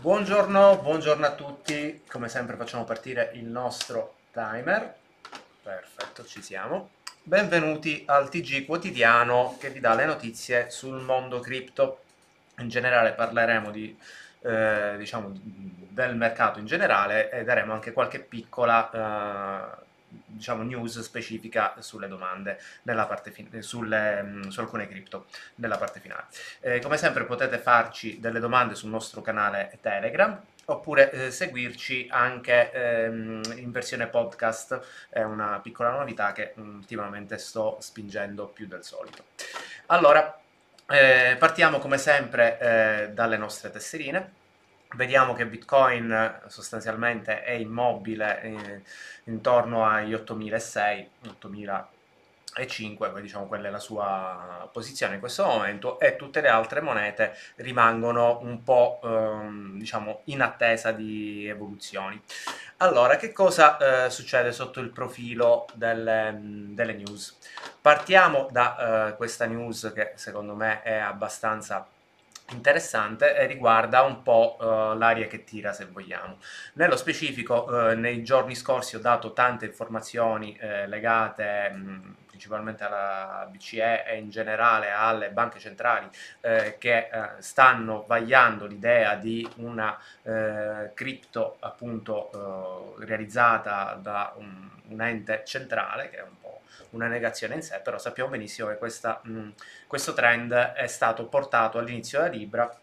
Buongiorno, buongiorno a tutti, come sempre facciamo partire il nostro timer, perfetto ci siamo. Benvenuti al TG quotidiano che vi dà le notizie sul mondo cripto. In generale parleremo di, eh, diciamo, del mercato in generale e daremo anche qualche piccola eh, diciamo, news specifica sulle domande nella fin- sulle, mm, su alcune cripto nella parte finale. Eh, come sempre potete farci delle domande sul nostro canale Telegram oppure eh, seguirci anche ehm, in versione podcast, è una piccola novità che ultimamente sto spingendo più del solito. Allora, eh, partiamo come sempre eh, dalle nostre tesserine vediamo che Bitcoin sostanzialmente è immobile eh, intorno agli 8.600, 8.005, diciamo quella è la sua posizione in questo momento, e tutte le altre monete rimangono un po' ehm, diciamo in attesa di evoluzioni. Allora, che cosa eh, succede sotto il profilo delle, delle news? Partiamo da eh, questa news che secondo me è abbastanza interessante e riguarda un po' uh, l'aria che tira se vogliamo. Nello specifico uh, nei giorni scorsi ho dato tante informazioni uh, legate mh, principalmente alla BCE e in generale alle banche centrali che stanno vagliando l'idea di una cripto appunto realizzata da un, un ente centrale che è un una negazione in sé, però sappiamo benissimo che questa, mh, questo trend è stato portato all'inizio da Libra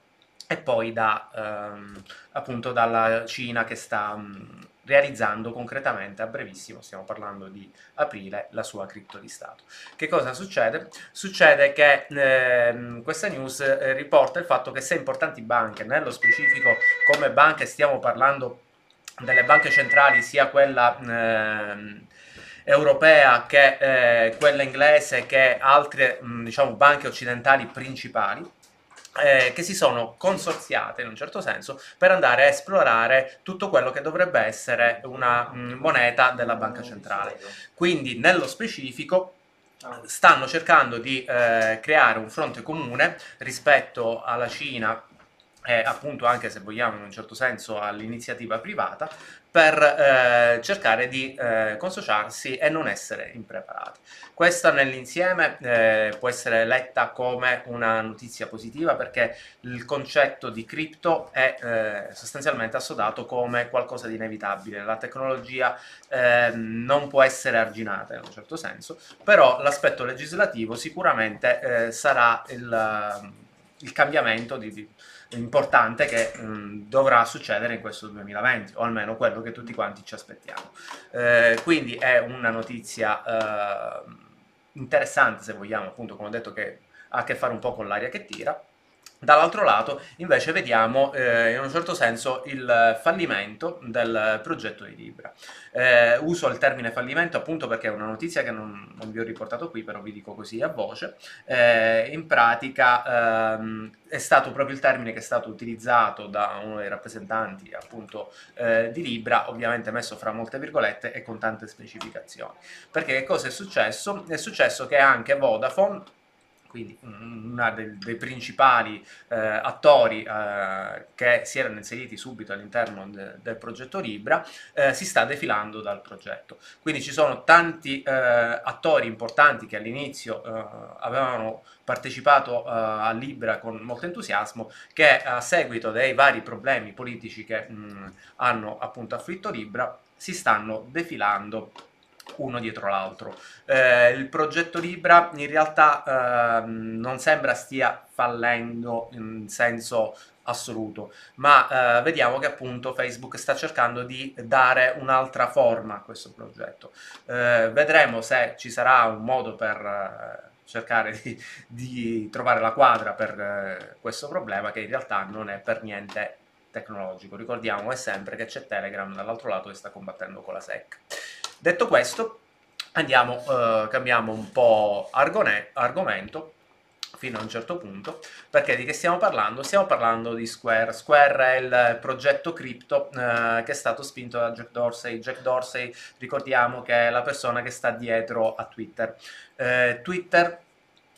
e poi da, ehm, appunto dalla Cina che sta mh, realizzando concretamente a brevissimo, stiamo parlando di aprile, la sua cripto di Stato. Che cosa succede? Succede che eh, questa news eh, riporta il fatto che se importanti banche, nello specifico come banche stiamo parlando delle banche centrali, sia quella eh, europea che eh, quella inglese che altre mh, diciamo, banche occidentali principali. Eh, che si sono consorziate in un certo senso per andare a esplorare tutto quello che dovrebbe essere una mh, moneta della banca centrale. Quindi, nello specifico, stanno cercando di eh, creare un fronte comune rispetto alla Cina e appunto anche se vogliamo in un certo senso all'iniziativa privata per eh, cercare di eh, consociarsi e non essere impreparati. Questa nell'insieme eh, può essere letta come una notizia positiva perché il concetto di cripto è eh, sostanzialmente assodato come qualcosa di inevitabile. La tecnologia ehm, non può essere arginata in un certo senso, però l'aspetto legislativo sicuramente eh, sarà il, il cambiamento di, di importante che mh, dovrà succedere in questo 2020, o almeno quello che tutti quanti ci aspettiamo. Eh, quindi è una notizia eh, interessante, se vogliamo, appunto, come ho detto, che ha a che fare un po' con l'aria che tira. Dall'altro lato invece vediamo eh, in un certo senso il fallimento del progetto di Libra. Eh, uso il termine fallimento appunto perché è una notizia che non, non vi ho riportato qui, però vi dico così a voce. Eh, in pratica ehm, è stato proprio il termine che è stato utilizzato da uno dei rappresentanti appunto eh, di Libra, ovviamente messo fra molte virgolette e con tante specificazioni. Perché che cosa è successo? È successo che anche Vodafone quindi uno dei, principali eh, attori eh, che si erano inseriti subito all'interno de, del progetto Libra, eh, si sta defilando dal progetto. Quindi ci sono tanti eh, attori importanti che all'inizio eh, avevano partecipato eh, a Libra con molto entusiasmo, che a seguito dei vari problemi politici che mh, hanno appunto afflitto Libra, si stanno defilando uno dietro l'altro. Eh, il progetto Libra in realtà eh, non sembra stia fallendo in senso assoluto, ma eh, vediamo che appunto Facebook sta cercando di dare un'altra forma a questo progetto. Eh, vedremo se ci sarà un modo per eh, cercare di, di, trovare la quadra per eh, questo problema che in realtà non è per niente tecnologico. Ricordiamo sempre che c'è Telegram dall'altro lato che sta combattendo con la SEC. Detto questo, andiamo, eh, cambiamo un po' argone, argomento fino a un certo punto, perché di che stiamo parlando? Stiamo parlando di Square. Square è il progetto cripto eh, che è stato spinto da Jack Dorsey. Jack Dorsey, ricordiamo che è la persona che sta dietro a Twitter. Eh, Twitter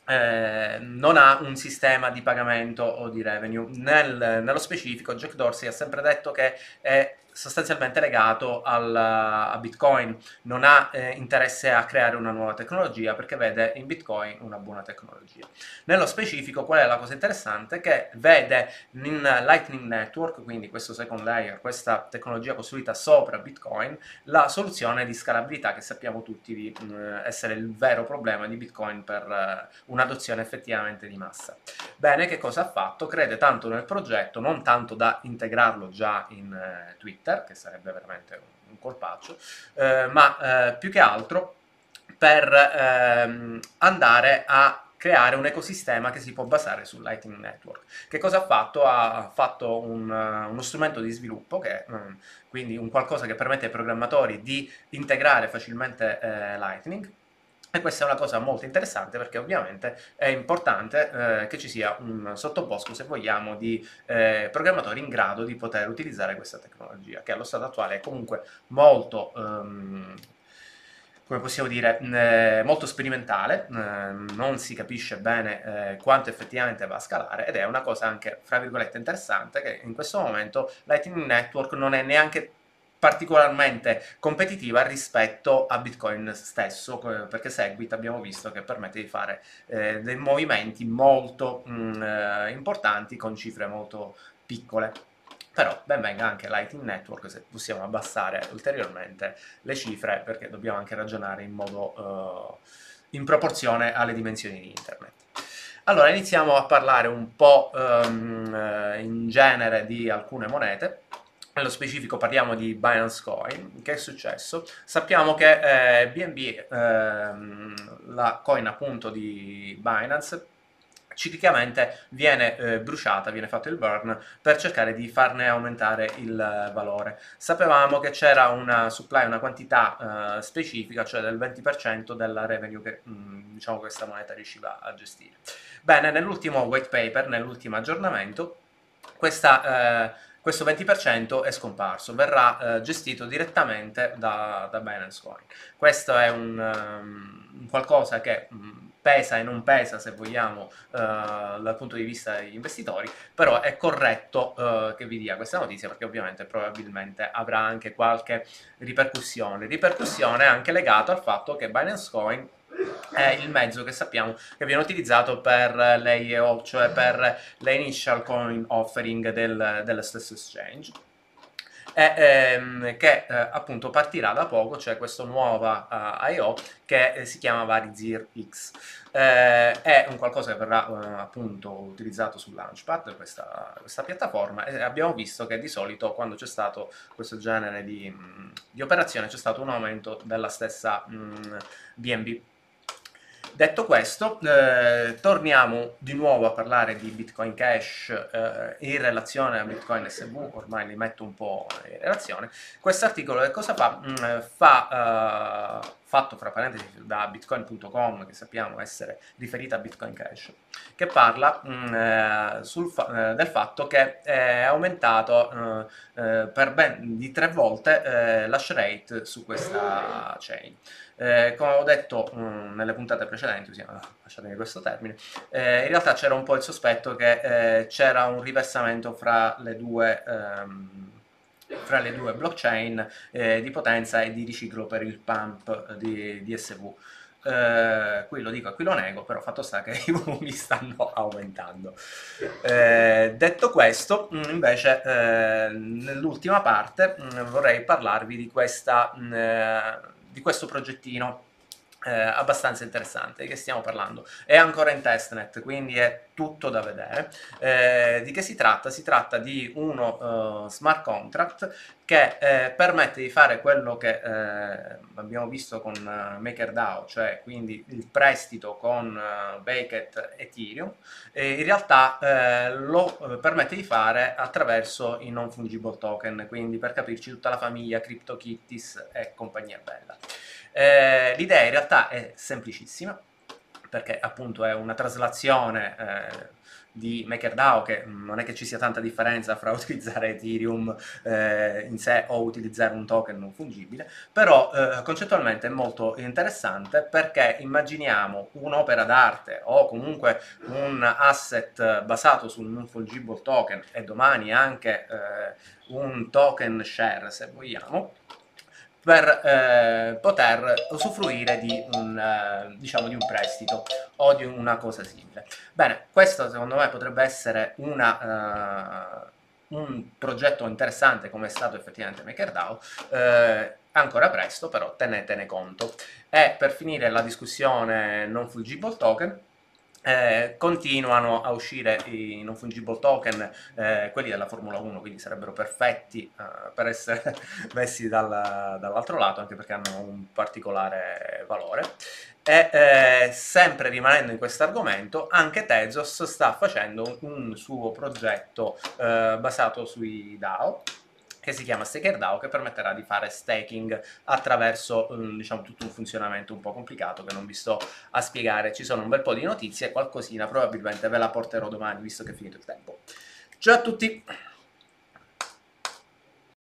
eh, non ha un sistema di pagamento o di revenue. Nel, nello specifico, Jack Dorsey ha sempre detto che è sostanzialmente legato al, a Bitcoin, non ha eh, interesse a creare una nuova tecnologia perché vede in Bitcoin una buona tecnologia. Nello specifico, qual è la cosa interessante? Che vede in Lightning Network, quindi questo second layer, questa tecnologia costruita sopra Bitcoin, la soluzione di scalabilità che sappiamo tutti di eh, essere il vero problema di Bitcoin per eh, un'adozione effettivamente di massa. Bene, che cosa ha fatto? Crede tanto nel progetto, non tanto da integrarlo già in eh, Twitter, Twitter, che sarebbe veramente un, colpaccio, eh, ma eh, più che altro per ehm, andare a creare un ecosistema che si può basare sul Lightning Network. Che cosa ha fatto? Ha fatto un, uno strumento di sviluppo, che, um, quindi un qualcosa che permette ai programmatori di integrare facilmente eh, Lightning, e questa è una cosa molto interessante perché ovviamente è importante eh, che ci sia un sottobosco, se vogliamo, di eh, programmatori in grado di poter utilizzare questa tecnologia, che allo stato attuale è comunque molto... Um, come possiamo dire, eh, molto sperimentale, eh, non si capisce bene eh, quanto effettivamente va a scalare ed è una cosa anche, fra virgolette, interessante che in questo momento Lightning Network non è neanche particolarmente competitiva rispetto a Bitcoin stesso, perché Segwit abbiamo visto che permette di fare eh, dei movimenti molto mh, mm, eh, importanti con cifre molto piccole. Però ben venga anche Lightning Network se possiamo abbassare ulteriormente le cifre, perché dobbiamo anche ragionare in modo uh, in proporzione alle dimensioni di internet. Allora, iniziamo a parlare un po' um, in genere di alcune monete. Nello specifico parliamo di Binance Coin. Che è successo? Sappiamo che eh, BNB, ehm, la coin appunto di Binance, ciclicamente viene eh, bruciata, viene fatto il burn per cercare di farne aumentare il valore. Sapevamo che c'era una supply, una quantità eh, specifica, cioè del 20% della revenue che mh, diciamo questa moneta riusciva a gestire. Bene, nell'ultimo white paper, nell'ultimo aggiornamento, questa eh, questo 20% è scomparso, verrà eh, gestito direttamente da, da, Binance Coin. Questo è un, um, qualcosa che um, pesa e non pesa, se vogliamo, uh, dal punto di vista degli investitori, però è corretto uh, che vi dia questa notizia perché ovviamente probabilmente avrà anche qualche ripercussione. Ripercussione anche legata al fatto che Binance Coin è il mezzo che sappiamo che viene utilizzato per le IEO, cioè per le initial coin offering del, dello stesso exchange. E, ehm, che eh, appunto partirà da poco, c'è cioè questa nuova uh, I.O. che eh, si chiama Varizir X. Eh, è un qualcosa che verrà appunto utilizzato su Launchpad, questa, questa, piattaforma, e abbiamo visto che di solito quando c'è stato questo genere di, mh, di operazione c'è stato un aumento della stessa mh, BNB Detto questo, eh, torniamo di nuovo a parlare di Bitcoin Cash eh, in relazione a Bitcoin SV, ormai li metto un po' in relazione. Questo articolo che cosa fa? Mm, fa, eh, fatto fra parentesi da bitcoin.com, che sappiamo essere riferita a Bitcoin Cash, che parla mh, mm, eh, fa- eh, del fatto che è aumentato eh, per ben di tre volte l'hash rate su questa chain. Eh, come ho detto mh, mm, nelle puntate precedenti, usiamo, lasciatemi questo termine, eh, in realtà c'era un po' il sospetto che eh, c'era un riversamento fra le due... Ehm, fra le due blockchain eh, di potenza e di riciclo per il pump di, di SV. Eh, qui lo dico e qui lo nego, però fatto sta che i volumi stanno aumentando. Eh, detto questo, mm, invece, eh, nell'ultima parte mh, mm, vorrei parlarvi di questa mh, eh, di questo progettino eh, abbastanza interessante di che stiamo parlando. È ancora in testnet, quindi è tutto da vedere. Eh, di che si tratta? Si tratta di uno uh, smart contract che eh, permette di fare quello che eh, abbiamo visto con uh, MakerDAO, cioè quindi il prestito con uh, Baked Ethereum, e in realtà lo permette di fare attraverso i non fungible token, quindi per capirci tutta la famiglia CryptoKitties e compagnia bella. Eh, l'idea in realtà è semplicissima, perché appunto è una traslazione eh, di MakerDAO che non è che ci sia tanta differenza fra utilizzare Ethereum eh, in sé o utilizzare un token non fungibile, però eh, concettualmente è molto interessante perché immaginiamo un'opera d'arte o comunque un asset basato sul non fungible token e domani anche eh, un token share se vogliamo, per eh, poter usufruire di un, eh, diciamo, di un prestito o di una cosa simile. Bene, questo secondo me potrebbe essere una, uh, un progetto interessante come è stato effettivamente MakerDAO, eh, ancora presto però tenetene conto. E per finire la discussione non fungible token, eh, continuano a uscire i non fungible token, eh, quelli della Formula 1, quindi sarebbero perfetti eh, per essere messi dal, dall'altro lato, anche perché hanno un particolare valore. E eh, sempre rimanendo in questo argomento, anche Tezos sta facendo un suo progetto eh, basato sui DAO, che si chiama StakerDAO che permetterà di fare staking attraverso um, diciamo, tutto un funzionamento un po' complicato che non vi sto a spiegare. Ci sono un bel po' di notizie, qualcosina probabilmente ve la porterò domani visto che è finito il tempo. Ciao a tutti!